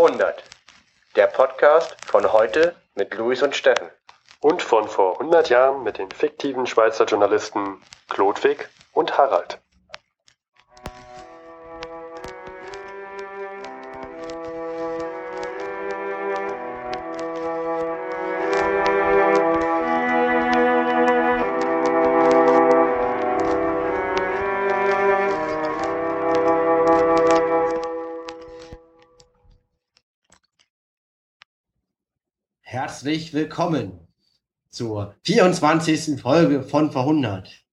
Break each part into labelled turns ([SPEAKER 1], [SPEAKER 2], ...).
[SPEAKER 1] Verhundert. Der Podcast von heute mit Luis und Steffen.
[SPEAKER 2] Und von vor 100 Jahren mit den fiktiven Schweizer Journalisten Klodwig und Harald.
[SPEAKER 3] Herzlich willkommen zur 24. Folge von Verhundert.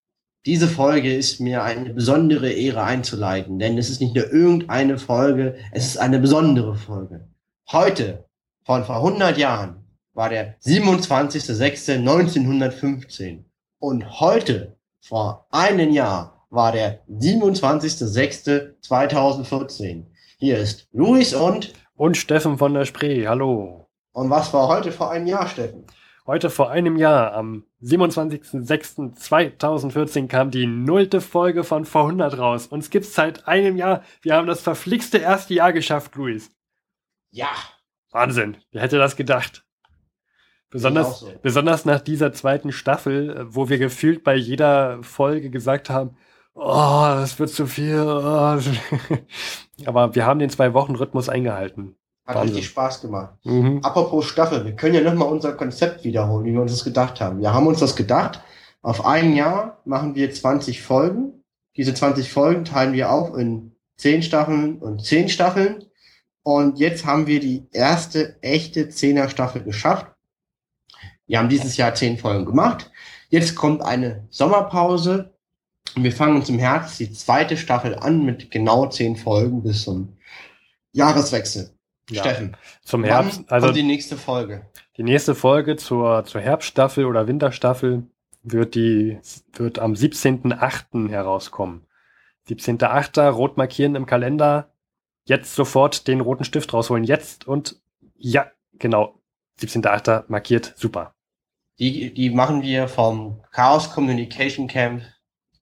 [SPEAKER 3] Diese Folge ist mir eine besondere Ehre einzuleiten, denn es ist nicht nur irgendeine Folge, es ist eine besondere Folge. Heute, von vor 100 Jahren, war der 27.06.1915 und heute, vor einem Jahr, war der 27.06.2014. Hier ist Luis und
[SPEAKER 2] Und Steffen von der Spree, hallo.
[SPEAKER 3] Und was war heute vor einem Jahr, Steffen?
[SPEAKER 2] Heute vor einem Jahr, am 27.06.2014, kam die nullte Folge von vor 100 raus. Uns gibt's seit einem Jahr. Wir haben das verflixte erste Jahr geschafft, Luis.
[SPEAKER 3] Ja,
[SPEAKER 2] Wahnsinn. Wer hätte das gedacht? Besonders,
[SPEAKER 3] so.
[SPEAKER 2] besonders nach dieser zweiten Staffel, äh, wo wir gefühlt bei jeder Folge gesagt haben, oh, das wird zu viel. Oh. Aber wir haben den Zwei-Wochen-Rhythmus eingehalten.
[SPEAKER 3] Hat
[SPEAKER 2] Wahnsinn.
[SPEAKER 3] richtig Spaß gemacht.
[SPEAKER 2] Mhm.
[SPEAKER 3] Apropos Staffel, wir können ja nochmal unser Konzept wiederholen, wie wir uns das gedacht haben. Wir haben uns das gedacht, auf ein Jahr machen wir 20 Folgen. Diese 20 Folgen teilen wir auf in 10 Staffeln und 10 Staffeln. Und jetzt haben wir die erste echte 10er Staffel geschafft. Wir haben dieses Jahr 10 Folgen gemacht. Jetzt kommt eine Sommerpause. Und wir fangen uns im Herbst die zweite Staffel an mit genau 10 Folgen bis zum Jahreswechsel.
[SPEAKER 2] Ja,
[SPEAKER 3] Steffen,
[SPEAKER 2] Zum Herbst, also
[SPEAKER 3] die nächste Folge?
[SPEAKER 2] Die nächste Folge zur, zur Herbststaffel oder Winterstaffel wird die, wird am 17.8. herauskommen. 17.8. rot markieren im Kalender. Jetzt sofort den roten Stift rausholen. Jetzt und ja, genau. 17.8. markiert. Super.
[SPEAKER 3] Die, die machen wir vom Chaos Communication Camp.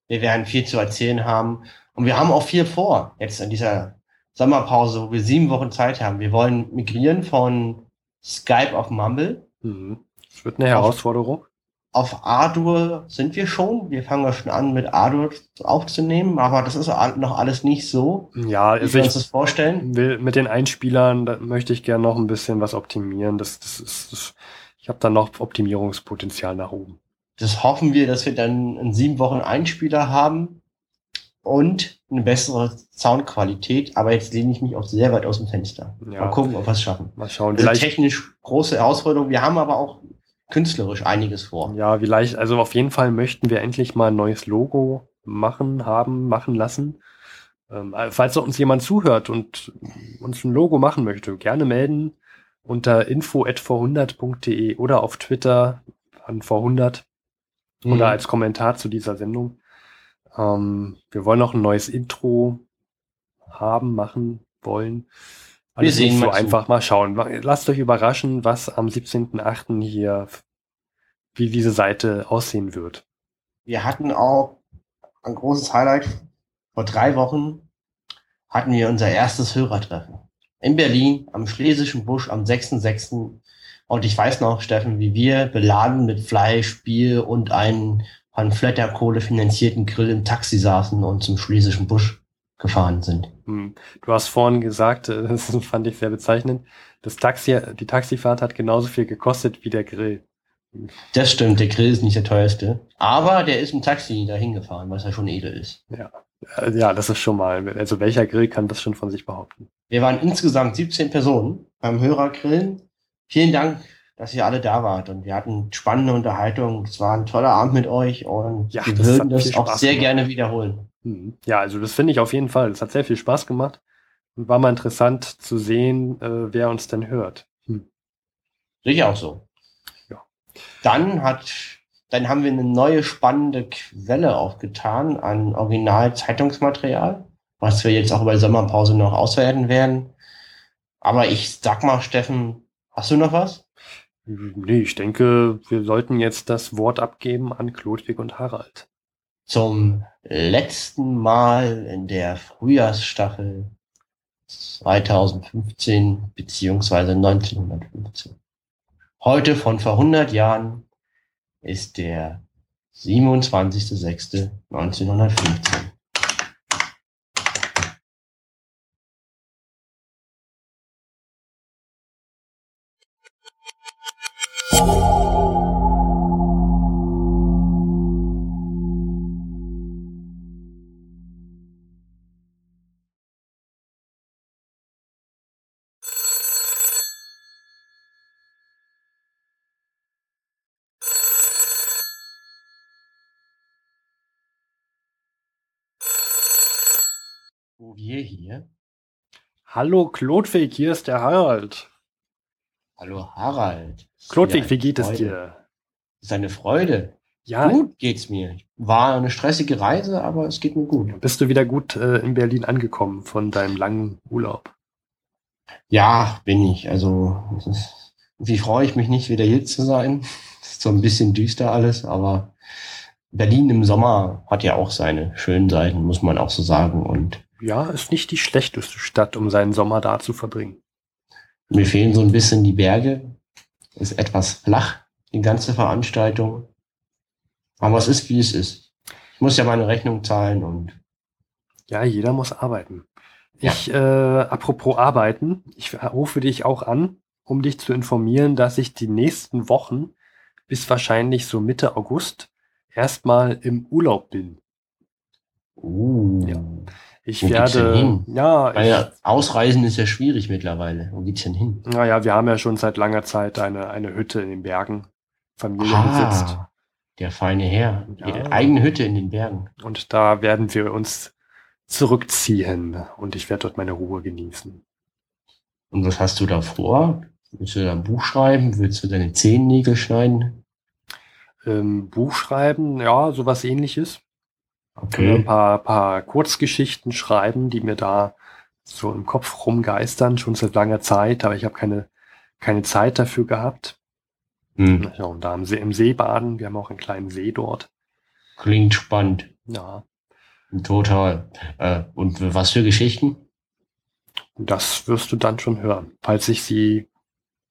[SPEAKER 3] Wir werden viel zu erzählen haben. Und wir haben auch viel vor, jetzt in dieser Sommerpause, wo wir sieben Wochen Zeit haben. Wir wollen migrieren von Skype auf Mumble.
[SPEAKER 2] Mhm. Das wird eine Herausforderung.
[SPEAKER 3] Auf Ardour sind wir schon. Wir fangen ja schon an, mit Ardour aufzunehmen, aber das ist noch alles nicht so,
[SPEAKER 2] Ja, also
[SPEAKER 3] wir uns
[SPEAKER 2] ich
[SPEAKER 3] das vorstellen.
[SPEAKER 2] will mit den Einspielern, da möchte ich gerne noch ein bisschen was optimieren. Das, das ist, das, ich habe da noch Optimierungspotenzial nach oben.
[SPEAKER 3] Das hoffen wir, dass wir dann in sieben Wochen Einspieler haben und eine bessere Soundqualität. Aber jetzt lehne ich mich auch sehr weit aus dem Fenster.
[SPEAKER 2] Ja.
[SPEAKER 3] Mal gucken, ob wir es schaffen.
[SPEAKER 2] Mal schauen.
[SPEAKER 3] Also technisch große Herausforderung. Wir haben aber auch künstlerisch einiges vor.
[SPEAKER 2] Ja, vielleicht, also auf jeden Fall möchten wir endlich mal ein neues Logo machen, haben, machen lassen. Ähm, äh, falls uns jemand zuhört und uns ein Logo machen möchte, gerne melden unter info.vor100.de oder auf Twitter an vor100 oder
[SPEAKER 3] Mhm.
[SPEAKER 2] als Kommentar zu dieser Sendung. Ähm, wir wollen noch ein neues Intro haben, machen, wollen. Alles
[SPEAKER 3] sehen
[SPEAKER 2] nicht so
[SPEAKER 3] mal zu.
[SPEAKER 2] einfach mal schauen. Lasst euch überraschen, was am 17.8. hier, wie diese Seite aussehen wird.
[SPEAKER 3] Wir hatten auch ein großes Highlight. Vor drei Wochen hatten wir unser erstes Hörertreffen. In Berlin, am Schlesischen Busch, am 6.6. Und ich weiß noch, Steffen, wie wir beladen mit Fleisch, Bier und einen von Flatterkohle finanzierten Grill im Taxi saßen und zum Schlesischen Busch gefahren sind.
[SPEAKER 2] Hm. Du hast vorhin gesagt, das fand ich sehr bezeichnend, das Taxi, die Taxifahrt hat genauso viel gekostet wie der Grill.
[SPEAKER 3] Das stimmt, der Grill ist nicht der teuerste. Aber der ist im Taxi dahin gefahren, was ja schon edel ist.
[SPEAKER 2] Äh, Ja, das ist schon mal, also welcher Grill kann das schon von sich behaupten?
[SPEAKER 3] Wir waren insgesamt 17 Personen beim Hörergrillen. Vielen Dank, dass ihr alle da wart und wir hatten spannende Unterhaltung. Es war ein toller Abend mit euch und
[SPEAKER 2] Ja,
[SPEAKER 3] wir würden das auch
[SPEAKER 2] Spaß
[SPEAKER 3] sehr
[SPEAKER 2] gemacht.
[SPEAKER 3] gerne wiederholen.
[SPEAKER 2] Hm. Ja, also das finde ich auf jeden Fall. Das hat sehr viel Spaß gemacht und war mal interessant zu sehen, äh, wer uns denn hört. Hm.
[SPEAKER 3] Sicher auch so.
[SPEAKER 2] Ja.
[SPEAKER 3] Dann hat, dann haben wir eine neue spannende Quelle aufgetan an Original-Zeitungsmaterial, was wir jetzt auch über die Sommerpause noch auswerten werden. Aber ich sag mal, Steffen, hast du noch was?
[SPEAKER 2] Nee, ich denke, wir sollten jetzt das Wort abgeben an Klodwig und Harald.
[SPEAKER 3] Zum letzten Mal in der Frühjahrsstaffel 2015 beziehungsweise 1915. Heute von vor 100 Jahren ist der 27.06.1915. Wo wir hier.
[SPEAKER 2] Hallo Klodwig, hier ist der Harald.
[SPEAKER 3] Hallo Harald.
[SPEAKER 2] Klodwig,
[SPEAKER 3] Ja,
[SPEAKER 2] wie geht es dir?
[SPEAKER 3] Ist eine Freude.
[SPEAKER 2] Ja,
[SPEAKER 3] Gut geht's mir. War eine stressige Reise, aber es geht mir gut.
[SPEAKER 2] bist du wieder gut äh, in Berlin angekommen von deinem langen Urlaub?
[SPEAKER 3] Ja, bin ich. Also, ist, wie freue ich mich nicht, wieder hier zu sein. Ist so ein bisschen düster alles, aber Berlin im Sommer hat ja auch seine schönen Seiten, muss man auch so sagen. Und
[SPEAKER 2] Ja, ist nicht die schlechteste Stadt, um seinen Sommer da zu verbringen.
[SPEAKER 3] mir fehlen so ein bisschen die Berge. Ist etwas flach, die ganze Veranstaltung. Aber es ist, wie es ist. Ich muss ja meine Rechnung zahlen und
[SPEAKER 2] Ja, jeder muss arbeiten.
[SPEAKER 3] Ja.
[SPEAKER 2] Ich, äh, apropos arbeiten, ich rufe dich auch an, um dich zu informieren, dass ich die nächsten Wochen bis wahrscheinlich so Mitte August erstmal im Urlaub bin.
[SPEAKER 3] uh,
[SPEAKER 2] Ja. Ich
[SPEAKER 3] Wo geht's denn
[SPEAKER 2] werde,
[SPEAKER 3] hin?
[SPEAKER 2] ja,
[SPEAKER 3] Weil
[SPEAKER 2] ich,
[SPEAKER 3] Ausreisen ist ja schwierig mittlerweile. Wo geht's denn hin?
[SPEAKER 2] naja, wir haben ja schon seit langer Zeit eine, eine Hütte in den Bergen. Familie besitzt.
[SPEAKER 3] Ah, der feine Herr.
[SPEAKER 2] Ja.
[SPEAKER 3] Die eigene Hütte in den Bergen.
[SPEAKER 2] Und da werden wir uns zurückziehen und ich werde dort meine Ruhe genießen.
[SPEAKER 3] Und was hast du da vor? Willst du da ein Buch schreiben? Willst du deine Zehennägel schneiden?
[SPEAKER 2] Ähm, Buch schreiben, ja, sowas ähnliches. Ein
[SPEAKER 3] Okay.
[SPEAKER 2] paar, paar Kurzgeschichten schreiben, die mir da so im Kopf rumgeistern, schon seit langer Zeit, aber ich habe keine, keine Zeit dafür gehabt.
[SPEAKER 3] Hm.
[SPEAKER 2] Ja, und da im See, im See baden, wir haben auch einen kleinen See dort.
[SPEAKER 3] Klingt spannend.
[SPEAKER 2] Ja,
[SPEAKER 3] Total. Äh, und was für Geschichten?
[SPEAKER 2] das wirst du dann schon hören, falls ich sie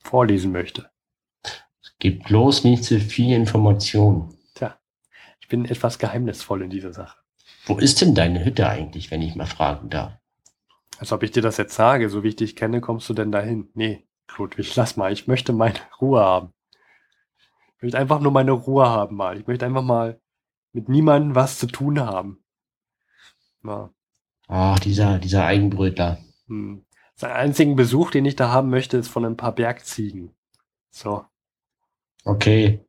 [SPEAKER 2] vorlesen möchte.
[SPEAKER 3] Gib bloß nicht zu viel Information.
[SPEAKER 2] Ich bin etwas geheimnisvoll in dieser Sache.
[SPEAKER 3] Wo ist denn deine Hütte eigentlich, wenn ich mal fragen darf?
[SPEAKER 2] Als ob ich dir das jetzt sage, so wie ich dich kenne, kommst du denn dahin? Nee, Ludwig, lass mal, ich möchte meine Ruhe haben. Ich möchte einfach nur meine Ruhe haben mal. Ich möchte einfach mal mit niemandem was zu tun haben. Ja,
[SPEAKER 3] Ach, dieser, dieser Eigenbrötler.
[SPEAKER 2] hm. Den einzigen Besuch, den ich da haben möchte, ist von ein paar Bergziegen. So,
[SPEAKER 3] Okay.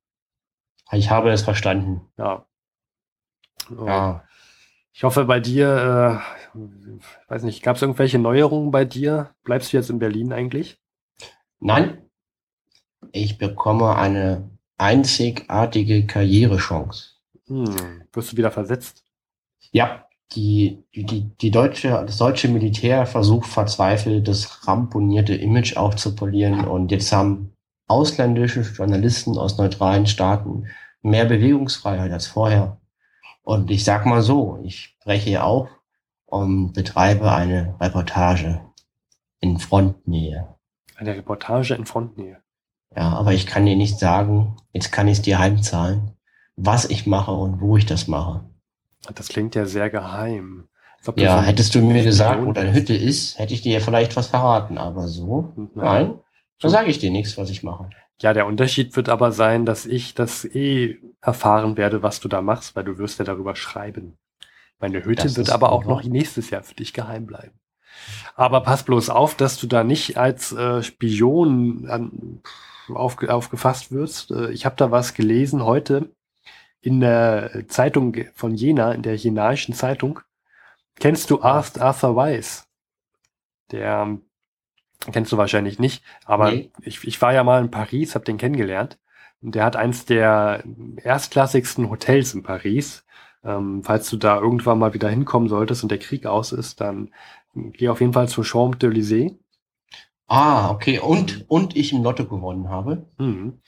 [SPEAKER 3] Ich habe es verstanden.
[SPEAKER 2] ja. Ja.
[SPEAKER 3] Ja.
[SPEAKER 2] Ich hoffe bei dir, äh, ich weiß nicht, gab es irgendwelche Neuerungen bei dir? Bleibst du jetzt in Berlin eigentlich?
[SPEAKER 3] Nein. Ich bekomme eine einzigartige Karrierechance.
[SPEAKER 2] Hm. Wirst du wieder versetzt?
[SPEAKER 3] Ja, die, die, die, die deutsche, das deutsche Militär versucht verzweifelt, das ramponierte Image aufzupolieren und jetzt haben ausländische Journalisten aus neutralen Staaten mehr Bewegungsfreiheit als vorher. Und ich sag mal so, ich breche auf und betreibe eine Reportage in Frontnähe.
[SPEAKER 2] Eine Reportage in Frontnähe.
[SPEAKER 3] Ja, aber ich kann dir nicht sagen, jetzt kann ich es dir heimzahlen, was ich mache und wo ich das mache.
[SPEAKER 2] Das klingt ja sehr geheim.
[SPEAKER 3] Ja, hättest du mir gesagt, wo deine. Hütte ist, hätte ich dir ja vielleicht was verraten, aber so,
[SPEAKER 2] Nein.
[SPEAKER 3] nein, da sage ich dir nichts, was ich mache.
[SPEAKER 2] Ja, der Unterschied wird aber sein, dass ich das eh erfahren werde, was du da machst, weil du wirst ja darüber schreiben. Meine Hütte
[SPEAKER 3] Das
[SPEAKER 2] wird aber auch noch nächstes Jahr für dich geheim bleiben. Aber pass bloß auf, dass du da nicht als äh, Spion an, aufge, aufgefasst wirst. Äh, ich habe da was gelesen heute in der Zeitung von Jena, in der jenaischen Zeitung. Kennst du Arth- Arthur Weiss? Der kennst du wahrscheinlich nicht, aber
[SPEAKER 3] Nee.
[SPEAKER 2] ich, ich war ja mal in Paris, habe den kennengelernt. Und der hat eins der erstklassigsten Hotels in Paris. Ähm, falls du da irgendwann mal wieder hinkommen solltest und der Krieg aus ist, dann geh auf jeden Fall zur Chambre de Élysée.
[SPEAKER 3] Ah, okay, und, und ich im Lotto gewonnen habe.
[SPEAKER 2] Mhm.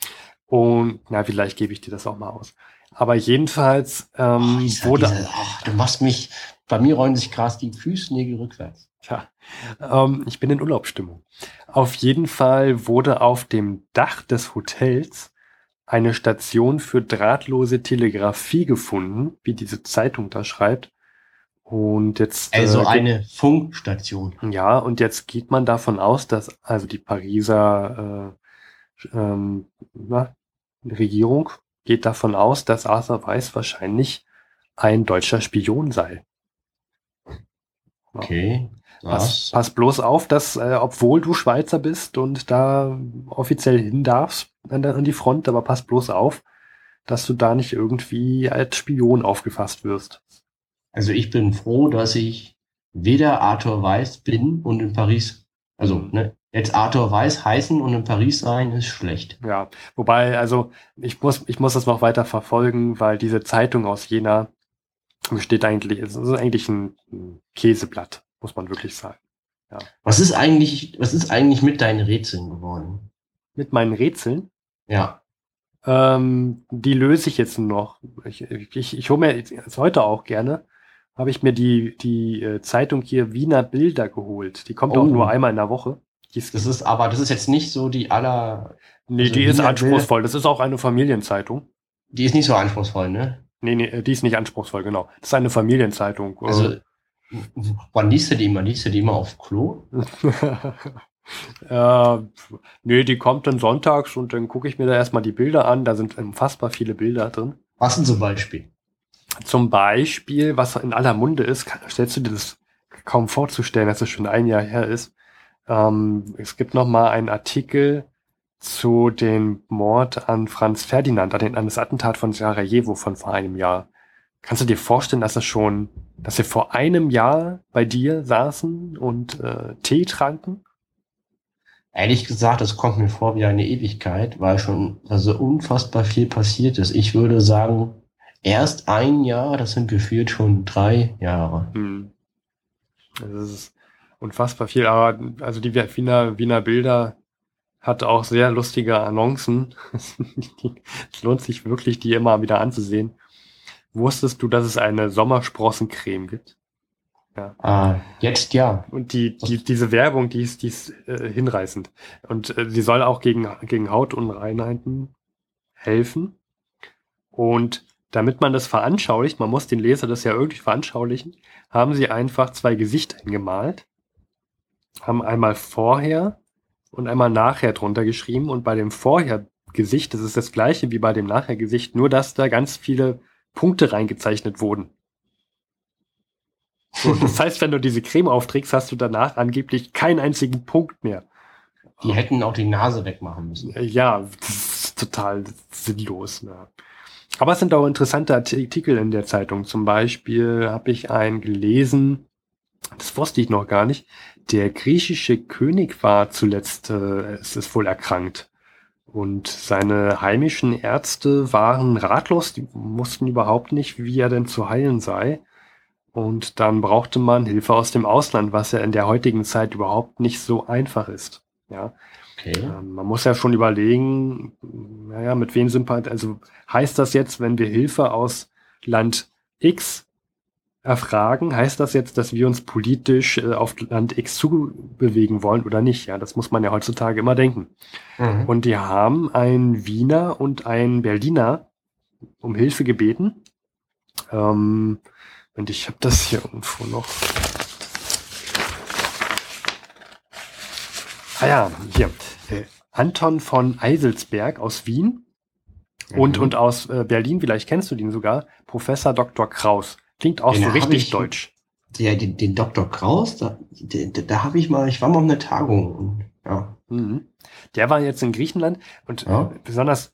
[SPEAKER 2] Und na, vielleicht gebe ich dir das auch mal aus. Aber jedenfalls ähm,
[SPEAKER 3] Oh,
[SPEAKER 2] wurde
[SPEAKER 3] diese, oh, du machst mich, Bei mir rollen sich krass die Füßnägel rückwärts.
[SPEAKER 2] Tja, ähm, ich bin in Urlaubsstimmung. Auf jeden Fall wurde auf dem Dach des Hotels eine Station für drahtlose Telegrafie gefunden, wie diese Zeitung da schreibt. Und jetzt.
[SPEAKER 3] Also äh, eine Funkstation.
[SPEAKER 2] Ja, und jetzt geht man davon aus, dass also die Pariser äh, ähm, na, Regierung geht davon aus, dass Arthur Weiss wahrscheinlich ein deutscher Spion sei.
[SPEAKER 3] Okay.
[SPEAKER 2] Pass, pass bloß auf, dass, äh, obwohl du Schweizer bist und da offiziell hin darfst an, der, an die Front, aber pass bloß auf, dass du da nicht irgendwie als Spion aufgefasst wirst.
[SPEAKER 3] Also ich bin froh, dass ich weder Arthur Weiß bin und in Paris, also ne, jetzt Arthur Weiß heißen und in Paris sein ist schlecht.
[SPEAKER 2] Ja, wobei, also ich muss, ich muss das noch weiter verfolgen, weil diese Zeitung aus Jena besteht eigentlich, es ist eigentlich ein Käseblatt muss man wirklich sagen.
[SPEAKER 3] Ja. Was ist eigentlich, was ist eigentlich mit deinen Rätseln geworden?
[SPEAKER 2] Mit meinen Rätseln?
[SPEAKER 3] Ja.
[SPEAKER 2] Ähm, die löse ich jetzt noch. Ich, ich, ich hole mir jetzt heute auch gerne, habe ich mir die, die äh, Zeitung hier Wiener Bilder geholt. Die kommt oh. auch nur einmal in der Woche.
[SPEAKER 3] Ist das ist aber, das ist jetzt nicht so die aller.
[SPEAKER 2] Nee, also die Wiener ist anspruchsvoll. Das ist auch eine Familienzeitung.
[SPEAKER 3] Die ist nicht so anspruchsvoll, ne?
[SPEAKER 2] Nee, nee, die ist nicht anspruchsvoll, genau. Das ist eine Familienzeitung.
[SPEAKER 3] Also Wann liest du die immer? Liest du die immer auf Klo?
[SPEAKER 2] äh, nee, die kommt dann sonntags und dann gucke ich mir da erstmal die Bilder an. Da sind unfassbar viele Bilder drin.
[SPEAKER 3] Was denn zum Beispiel?
[SPEAKER 2] Zum Beispiel, was in aller Munde ist, stellst du dir das kaum vorzustellen, dass es schon ein Jahr her ist. Ähm, es gibt noch mal einen Artikel zu dem Mord an Franz Ferdinand, an, den, an das Attentat von Sarajevo von vor einem Jahr. Kannst du dir vorstellen, dass es schon, dass wir vor einem Jahr bei dir saßen und äh, Tee tranken?
[SPEAKER 3] Ehrlich gesagt, das kommt mir vor wie eine Ewigkeit, weil schon also unfassbar viel passiert ist. Ich würde sagen, erst ein Jahr, das sind gefühlt schon drei Jahre. Hm.
[SPEAKER 2] Das ist unfassbar viel, aber also die Wiener, Wiener Bilder hat auch sehr lustige Annoncen. es lohnt sich wirklich, die immer wieder anzusehen. Wusstest du, dass es eine Sommersprossencreme gibt?
[SPEAKER 3] Ja. Ah, jetzt ja.
[SPEAKER 2] Und die, die, diese Werbung, die ist, die ist äh, hinreißend. Und äh, sie soll auch gegen, gegen Hautunreinheiten helfen. Und damit man das veranschaulicht, man muss den Leser das ja irgendwie veranschaulichen, haben sie einfach zwei Gesichter gemalt, haben einmal vorher und einmal nachher drunter geschrieben und bei dem vorher Gesicht, das ist das gleiche wie bei dem nachher Gesicht, nur dass da ganz viele Punkte reingezeichnet wurden. So, das heißt, wenn du diese Creme aufträgst, hast du danach angeblich keinen einzigen Punkt mehr.
[SPEAKER 3] Die hätten auch die Nase wegmachen müssen.
[SPEAKER 2] Ja, das ist total sinnlos. Ne? Aber es sind auch interessante Artikel in der Zeitung. Zum Beispiel habe ich einen gelesen, das wusste ich noch gar nicht. Der griechische König war zuletzt, äh, es ist wohl erkrankt. Und seine heimischen Ärzte waren ratlos, die wussten überhaupt nicht, wie er denn zu heilen sei. Und dann brauchte man Hilfe aus dem Ausland, was ja in der heutigen Zeit überhaupt nicht so einfach ist. Ja. Okay. Ähm, man muss ja schon überlegen, naja, mit wem sympath, also heißt das jetzt, wenn wir Hilfe aus Land X erfragen, heißt das jetzt, dass wir uns politisch äh, auf Land X zubewegen wollen oder nicht? Ja, das muss man ja heutzutage immer denken. Mhm. Und die haben einen Wiener und einen Berliner um Hilfe gebeten. Ähm, und ich habe das hier irgendwo noch. Ah ja, hier. Äh, Anton von Eiselsberg aus Wien und, mhm. und aus äh, Berlin, vielleicht kennst du den sogar, Professor Dr. Kraus. Klingt auch den so richtig ich, deutsch.
[SPEAKER 3] Ja, den, den Dr. Kraus, da, da, da habe ich mal, ich war mal auf einer Tagung. Und, ja.
[SPEAKER 2] Mhm. Der war jetzt in Griechenland und ja. besonders,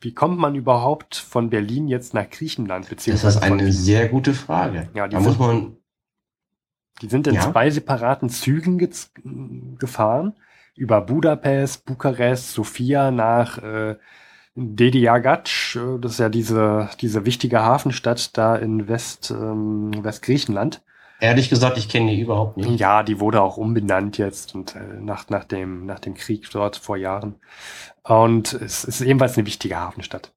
[SPEAKER 2] wie kommt man überhaupt von Berlin jetzt nach Griechenland?
[SPEAKER 3] Beziehungsweise das ist eine sehr gute Frage.
[SPEAKER 2] Ja, die da sind, muss man. Die sind in ja. zwei separaten Zügen gefahren über Budapest, Bukarest, Sofia nach äh, Dediagac, äh, das ist ja diese, diese wichtige Hafenstadt da in West, ähm, Westgriechenland.
[SPEAKER 3] Ehrlich gesagt, ich kenne die überhaupt nicht.
[SPEAKER 2] Ja, die wurde auch umbenannt jetzt und äh, nach, nach, dem, nach dem Krieg dort vor Jahren. Und es ist ebenfalls eine wichtige Hafenstadt.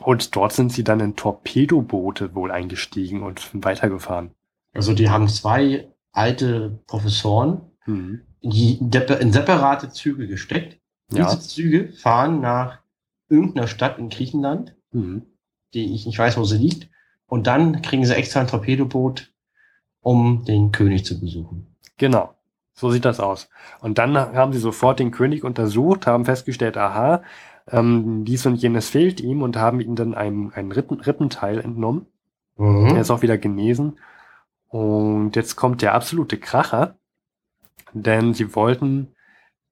[SPEAKER 2] Und dort sind sie dann in Torpedoboote wohl eingestiegen und weitergefahren.
[SPEAKER 3] Also die haben zwei alte Professoren
[SPEAKER 2] Mhm.
[SPEAKER 3] in, die, in separate Züge gesteckt.
[SPEAKER 2] Ja.
[SPEAKER 3] Diese Züge fahren nach irgendeiner Stadt in Griechenland,
[SPEAKER 2] Mhm.
[SPEAKER 3] die ich nicht weiß, wo sie liegt. Und dann kriegen sie extra ein Torpedoboot, um den König zu besuchen.
[SPEAKER 2] Genau. So sieht das aus. Und dann haben sie sofort den König untersucht, haben festgestellt, aha, ähm, dies und jenes fehlt ihm und haben ihm dann einen, einen Rippen, Rippenteil entnommen. Er ist auch wieder genesen. Und jetzt kommt der absolute Kracher, denn sie wollten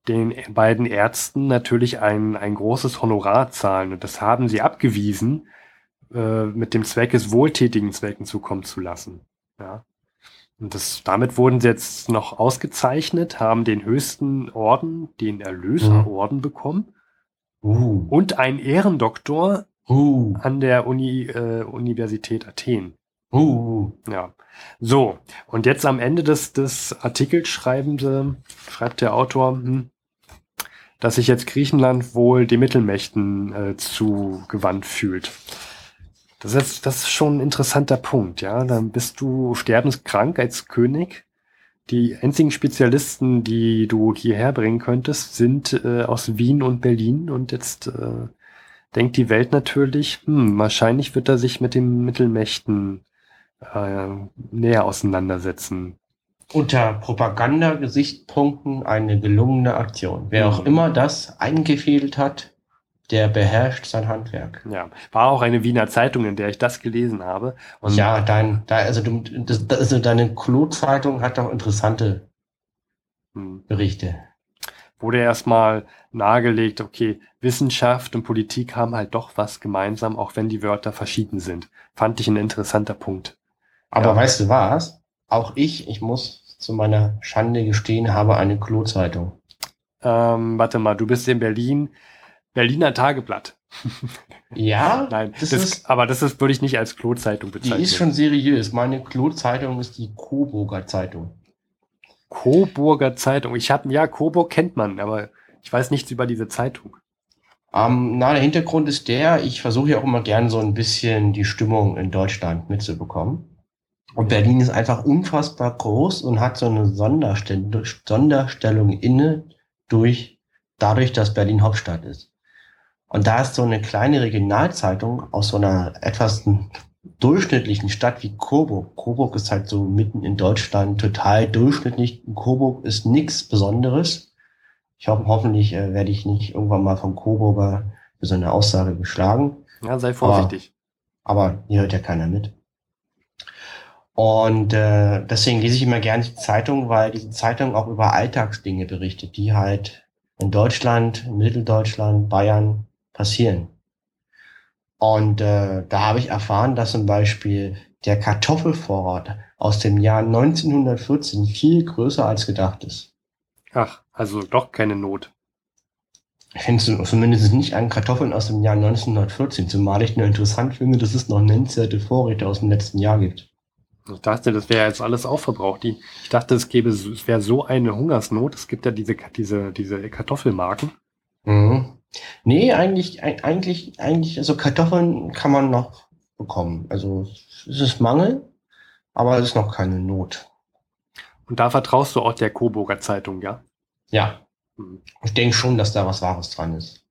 [SPEAKER 2] den beiden Ärzten natürlich ein, ein großes Honorar zahlen und das haben sie abgewiesen, äh, mit dem Zweck, es wohltätigen Zwecken zukommen zu lassen. Ja. Und das, damit wurden sie jetzt noch ausgezeichnet, haben den höchsten Orden, den Erlöserorden bekommen
[SPEAKER 3] Uh,
[SPEAKER 2] und einen Ehrendoktor
[SPEAKER 3] uh,
[SPEAKER 2] an der Uni, äh, Universität Athen.
[SPEAKER 3] uh.
[SPEAKER 2] Ja. So, und jetzt am Ende des, des Artikels schreiben sie, schreibt der Autor, hm, dass sich jetzt Griechenland wohl den Mittelmächten äh, zugewandt fühlt. Das ist, das ist schon ein interessanter Punkt, ja. Dann bist du sterbenskrank als König. Die einzigen Spezialisten, die du hierher bringen könntest, sind äh, aus Wien und Berlin. Und jetzt äh, denkt die Welt natürlich, hm, wahrscheinlich wird er sich mit den Mittelmächten äh, näher auseinandersetzen.
[SPEAKER 3] Unter Propaganda-Gesichtspunkten eine gelungene Aktion. Wer auch
[SPEAKER 2] Mhm.
[SPEAKER 3] immer das eingefädelt hat, der beherrscht sein Handwerk.
[SPEAKER 2] Ja, war auch eine Wiener Zeitung, in der ich das gelesen habe. Und
[SPEAKER 3] ja, dein, da, also, du, das, also deine Klo-Zeitung hat doch interessante
[SPEAKER 2] hm,
[SPEAKER 3] Berichte.
[SPEAKER 2] wurde erstmal nahegelegt, okay, Wissenschaft und Politik haben halt doch was gemeinsam, auch wenn die Wörter verschieden sind. Fand ich ein interessanter Punkt.
[SPEAKER 3] Aber
[SPEAKER 2] Ja.
[SPEAKER 3] weißt du was? Auch ich, ich muss zu meiner Schande gestehen, habe eine Klo-Zeitung.
[SPEAKER 2] Ähm, warte mal, du bist in Berlin, Berliner Tageblatt.
[SPEAKER 3] Ja,
[SPEAKER 2] Nein,
[SPEAKER 3] das
[SPEAKER 2] das
[SPEAKER 3] ist,
[SPEAKER 2] aber das ist, würde ich nicht als Klo-Zeitung
[SPEAKER 3] die
[SPEAKER 2] bezeichnen.
[SPEAKER 3] ist schon seriös. Meine Klo-Zeitung ist die Coburger Zeitung.
[SPEAKER 2] Coburger Zeitung. Ich habe, ja, Coburg kennt man, aber ich weiß nichts über diese Zeitung.
[SPEAKER 3] Ähm, na, der Hintergrund ist der, ich versuche ja auch immer gern so ein bisschen die Stimmung in Deutschland mitzubekommen. Und Berlin ist einfach unfassbar groß und hat so eine Sonderstell Sonderstellung inne durch, dadurch, dass Berlin Hauptstadt ist. Und da ist so eine kleine Regionalzeitung aus so einer etwas durchschnittlichen Stadt wie Coburg. Coburg ist halt so mitten in Deutschland total durchschnittlich. Coburg ist nichts Besonderes. Ich hoffe, hoffentlich äh, werde ich nicht irgendwann mal vom Coburger für so eine Aussage geschlagen.
[SPEAKER 2] Ja, sei vorsichtig.
[SPEAKER 3] Aber hier hört ja keiner mit. Und äh, deswegen lese ich immer gerne die Zeitung, weil diese Zeitung auch über Alltagsdinge berichtet, die halt in Deutschland, in Mitteldeutschland, Bayern passieren. Und äh, da habe ich erfahren, dass zum Beispiel der Kartoffelvorrat aus dem Jahr 1914 viel größer als gedacht ist.
[SPEAKER 2] Ach, also doch keine Not.
[SPEAKER 3] Ich finde zumindest nicht an Kartoffeln aus dem Jahr 1914, zumal ich nur interessant finde, dass es noch nennenswerte Vorräte aus dem letzten Jahr gibt.
[SPEAKER 2] Ich dachte, das wäre jetzt alles aufverbraucht. Die, ich dachte, es gäbe, es wäre so eine Hungersnot. Es gibt ja diese, diese, diese Kartoffelmarken.
[SPEAKER 3] Mhm. Nee, eigentlich, eig- eigentlich, eigentlich, also Kartoffeln kann man noch bekommen. Also es ist Mangel, aber es ist noch keine Not.
[SPEAKER 2] Und da vertraust du auch der Coburger Zeitung, ja?
[SPEAKER 3] Ja,
[SPEAKER 2] Hm.
[SPEAKER 3] ich denke schon, dass da was Wahres dran ist.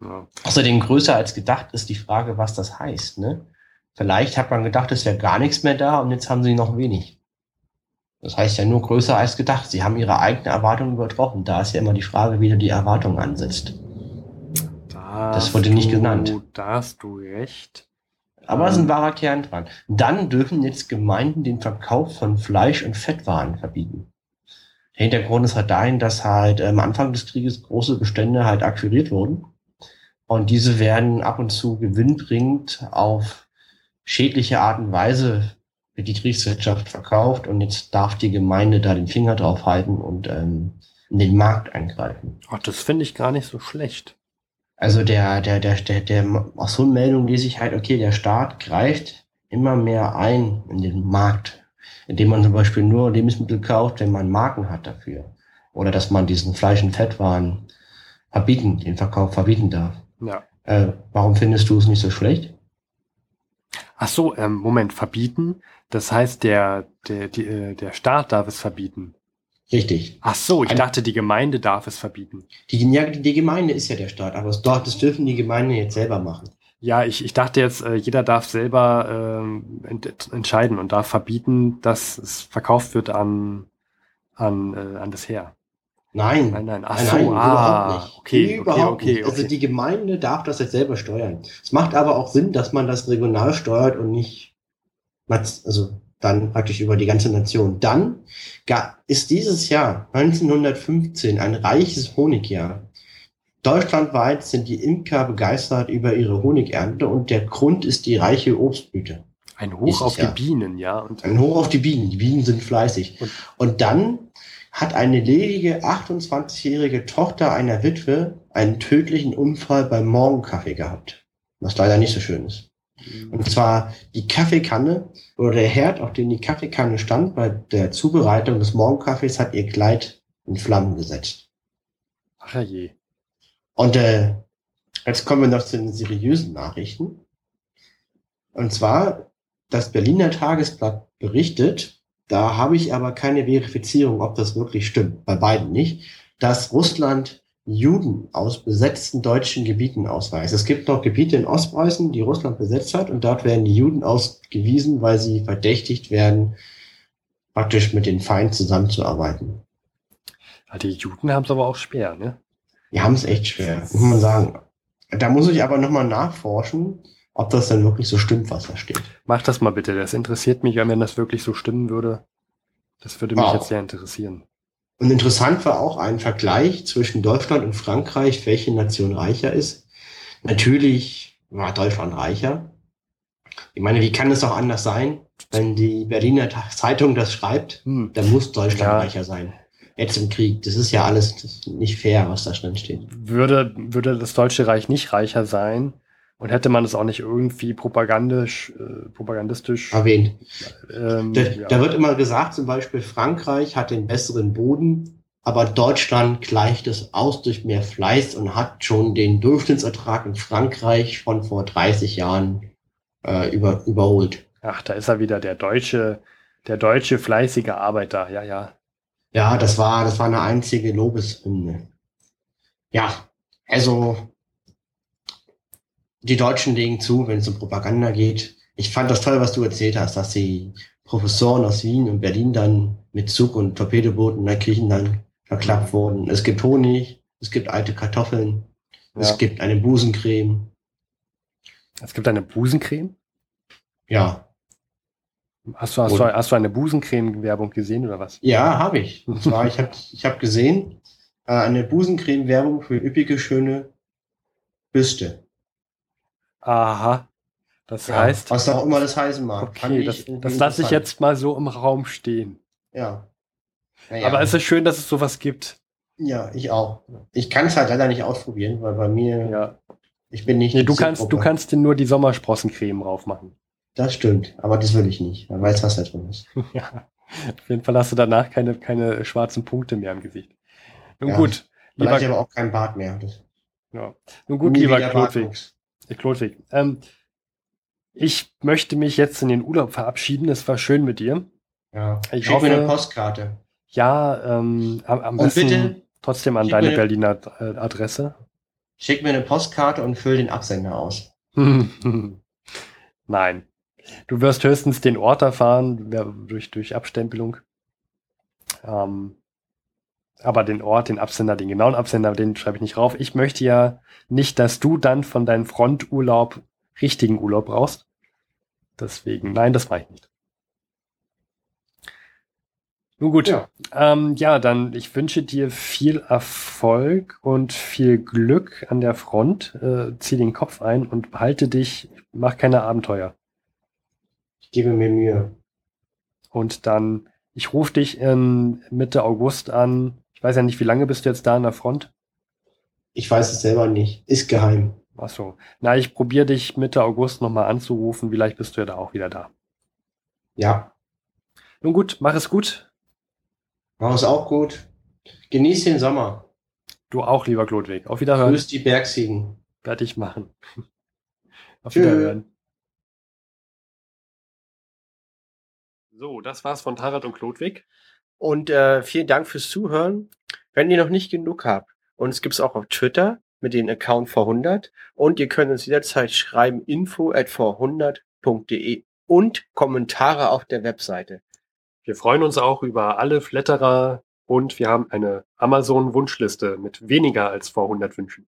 [SPEAKER 2] ja.
[SPEAKER 3] Außerdem größer als gedacht ist die Frage, was das heißt. Ne? Vielleicht hat man gedacht, es wäre gar nichts mehr da und jetzt haben sie noch wenig. Das heißt ja nur größer als gedacht. Sie haben ihre eigene Erwartung übertroffen. Da ist ja immer die Frage, wie du die Erwartung ansetzt.
[SPEAKER 2] Da
[SPEAKER 3] Das wurde nicht
[SPEAKER 2] du-
[SPEAKER 3] genannt.
[SPEAKER 2] Da hast du recht.
[SPEAKER 3] Aber es ist ein
[SPEAKER 2] Ähm.
[SPEAKER 3] wahrer Kern dran. Dann dürfen jetzt Gemeinden den Verkauf von Fleisch- und Fettwaren verbieten. Der Hintergrund ist halt dahin, dass halt am Anfang des Krieges große Bestände halt akquiriert wurden. Und diese werden ab und zu gewinnbringend auf schädliche Art und Weise für die Kriegswirtschaft verkauft. Und jetzt darf die Gemeinde da den Finger drauf halten und ähm, in den Markt eingreifen.
[SPEAKER 2] Ach, das finde ich gar nicht so schlecht.
[SPEAKER 3] Also der, der, der, der, der, aus so einer Meldung lese ich halt, okay, der Staat greift immer mehr ein in den Markt, indem man zum Beispiel nur Lebensmittel kauft, wenn man Marken hat dafür. Oder dass man diesen Fleisch- und Fettwaren verbieten, den Verkauf verbieten darf.
[SPEAKER 2] Ja.
[SPEAKER 3] Äh, warum findest du es nicht so schlecht?
[SPEAKER 2] Ach so, ähm, Moment, verbieten? Das heißt, der, der, die, äh, der Staat darf es verbieten.
[SPEAKER 3] Richtig.
[SPEAKER 2] Ach so, ich
[SPEAKER 3] Ein-
[SPEAKER 2] dachte, die Gemeinde darf es verbieten.
[SPEAKER 3] Die, ja, die Gemeinde ist ja der Staat, aber dort, das dürfen die Gemeinden jetzt selber machen.
[SPEAKER 2] Ja, ich, ich dachte jetzt, äh, jeder darf selber ähm, ent entscheiden und darf verbieten, dass es verkauft wird an, an, äh, an das Heer.
[SPEAKER 3] Nein.
[SPEAKER 2] Nein, nein. Ach
[SPEAKER 3] Nein,
[SPEAKER 2] so,
[SPEAKER 3] nein,
[SPEAKER 2] ah,
[SPEAKER 3] überhaupt nicht.
[SPEAKER 2] okay,
[SPEAKER 3] überhaupt
[SPEAKER 2] okay, okay,
[SPEAKER 3] nicht. Also die Gemeinde darf das jetzt selber steuern. Es macht aber auch Sinn, dass man das regional steuert und nicht, also dann praktisch über die ganze Nation. Dann ist dieses Jahr 1915 ein reiches Honigjahr. Deutschlandweit sind die Imker begeistert über ihre Honigernte und der Grund ist die reiche Obstblüte.
[SPEAKER 2] Ein Hoch auf
[SPEAKER 3] Jahr.
[SPEAKER 2] die Bienen, ja. Und
[SPEAKER 3] Ein Hoch auf die Bienen. Die Bienen sind fleißig.
[SPEAKER 2] Und-
[SPEAKER 3] Und dann hat eine ledige 28-jährige Tochter einer Witwe einen tödlichen Unfall beim Morgenkaffee gehabt. Was leider nicht so schön ist. Und zwar die Kaffeekanne oder der Herd, auf dem die Kaffeekanne stand, bei der Zubereitung des Morgenkaffees hat ihr Kleid in Flammen gesetzt.
[SPEAKER 2] ach ja je.
[SPEAKER 3] Und äh, jetzt kommen wir noch zu den seriösen Nachrichten. Und zwar, das Berliner Tagesblatt berichtet, da habe ich aber keine Verifizierung, ob das wirklich stimmt, bei beiden nicht, dass Russland Juden aus besetzten deutschen Gebieten ausweist. Es gibt noch Gebiete in Ostpreußen, die Russland besetzt hat, und dort werden die Juden ausgewiesen, weil sie verdächtigt werden, praktisch mit den Feinden zusammenzuarbeiten.
[SPEAKER 2] Die Juden haben es aber auch schwer, ne?
[SPEAKER 3] Die haben es echt schwer, muss man sagen. Da muss ich aber nochmal nachforschen, ob das dann wirklich so stimmt, was da steht.
[SPEAKER 2] Mach das mal bitte, das interessiert mich, wenn das wirklich so stimmen würde. Das würde mich
[SPEAKER 3] Wow.
[SPEAKER 2] jetzt sehr interessieren.
[SPEAKER 3] Und interessant war auch ein Vergleich zwischen Deutschland und Frankreich, welche Nation reicher ist. Natürlich war Deutschland reicher. Ich meine, wie kann es auch anders sein? Wenn die Berliner Zeitung das schreibt,
[SPEAKER 2] Hm.
[SPEAKER 3] dann muss Deutschland
[SPEAKER 2] Ja.
[SPEAKER 3] reicher sein. Jetzt im Krieg. Das ist ja alles nicht fair, was da drin steht.
[SPEAKER 2] Würde, würde das Deutsche Reich nicht reicher sein und hätte man es auch nicht irgendwie propagandisch, äh, propagandistisch
[SPEAKER 3] Erwähnt.
[SPEAKER 2] ähm,
[SPEAKER 3] Da,
[SPEAKER 2] ja.
[SPEAKER 3] da wird immer gesagt, zum Beispiel Frankreich hat den besseren Boden, aber Deutschland gleicht es aus durch mehr Fleiß und hat schon den Durchschnittsertrag in Frankreich von vor 30 Jahren äh, über, überholt.
[SPEAKER 2] Ach, da ist er wieder, der deutsche, der deutsche fleißige Arbeiter. Ja, ja.
[SPEAKER 3] Ja, das war, das war eine einzige Lobeshymne. Ja, also die Deutschen legen zu, wenn es um Propaganda geht. Ich fand das toll, was du erzählt hast, dass die Professoren aus Wien und Berlin dann mit Zug und Torpedobooten nach Griechenland verklappt wurden. Es gibt Honig, es gibt alte Kartoffeln,
[SPEAKER 2] ja.
[SPEAKER 3] es gibt eine Busencreme.
[SPEAKER 2] Es gibt eine Busencreme.
[SPEAKER 3] Ja,
[SPEAKER 2] Hast du, hast, du, hast du eine Busencreme-Werbung gesehen oder was?
[SPEAKER 3] ja, habe ich. Und zwar, ich habe ich hab gesehen, äh, eine Busencreme-Werbung für üppige, schöne Büste.
[SPEAKER 2] Aha. Das
[SPEAKER 3] Ja,
[SPEAKER 2] heißt,
[SPEAKER 3] was auch immer das heißen mag.
[SPEAKER 2] Okay, das, das lasse ich jetzt mal so im Raum stehen.
[SPEAKER 3] Ja. Naja,
[SPEAKER 2] Aber es ist schön, dass es sowas gibt.
[SPEAKER 3] ja, ich auch. Ich kann es halt leider nicht ausprobieren, weil bei mir,
[SPEAKER 2] Ja.
[SPEAKER 3] ich bin nicht.
[SPEAKER 2] Nee, du kannst, du kannst dir nur die Sommersprossencreme raufmachen.
[SPEAKER 3] Das stimmt, aber das will ich nicht. Man weiß, was da drin ist.
[SPEAKER 2] ja. Auf jeden Fall hast du danach keine, keine schwarzen Punkte mehr im Gesicht. Nun
[SPEAKER 3] Ja.
[SPEAKER 2] gut, lieber,
[SPEAKER 3] Vielleicht aber auch kein Bart mehr. Das,
[SPEAKER 2] ja. Nun gut, lieber
[SPEAKER 3] wieder
[SPEAKER 2] Äh, Klodwig. Ähm, ich möchte mich jetzt in den Urlaub verabschieden. Es war schön mit dir.
[SPEAKER 3] Ja.
[SPEAKER 2] Ich
[SPEAKER 3] Schick mir eine
[SPEAKER 2] hoffe-
[SPEAKER 3] Postkarte.
[SPEAKER 2] Ja, ähm, am, am besten
[SPEAKER 3] bitte
[SPEAKER 2] trotzdem an deine Berliner äh, Adresse.
[SPEAKER 3] Schick mir eine Postkarte und füll den Absender aus.
[SPEAKER 2] Nein. Du wirst höchstens den Ort erfahren, durch, durch Abstempelung. Ähm, aber den Ort, den Absender, den genauen Absender, den schreibe ich nicht rauf. Ich möchte ja nicht, dass du dann von deinem Fronturlaub richtigen Urlaub brauchst. Deswegen, nein, das mache ich nicht. Nun gut,
[SPEAKER 3] Ja.
[SPEAKER 2] ähm, ja, dann ich wünsche dir viel Erfolg und viel Glück an der Front. Äh, zieh den Kopf ein und behalte dich, mach keine Abenteuer.
[SPEAKER 3] Ich gebe mir Mühe.
[SPEAKER 2] Und dann, ich rufe dich in Mitte August an. Ich weiß ja nicht, wie lange bist du jetzt da an der Front?
[SPEAKER 3] Ich weiß es selber nicht. Ist geheim.
[SPEAKER 2] Ach so. Na, ich probiere dich Mitte August nochmal anzurufen. Vielleicht bist du ja da auch wieder da.
[SPEAKER 3] Ja.
[SPEAKER 2] Nun gut, mach es gut.
[SPEAKER 3] Mach es auch gut. Genieß den Sommer.
[SPEAKER 2] Du auch, lieber Klodwig. Auf Wiederhören.
[SPEAKER 3] Grüß die Bergsiegen.
[SPEAKER 2] Ich machen. Auf
[SPEAKER 4] Tschö.
[SPEAKER 2] Wiederhören. So, das war's von Harald und Klodwig.
[SPEAKER 3] Und äh, vielen Dank fürs Zuhören. Wenn ihr noch nicht genug habt, uns gibt's auch auf Twitter mit dem Account vor100 und ihr könnt uns jederzeit schreiben info at vor100.de und Kommentare auf der Webseite.
[SPEAKER 2] Wir freuen uns auch über alle Flatterer und wir haben eine Amazon-Wunschliste mit weniger als vor 100 Wünschen.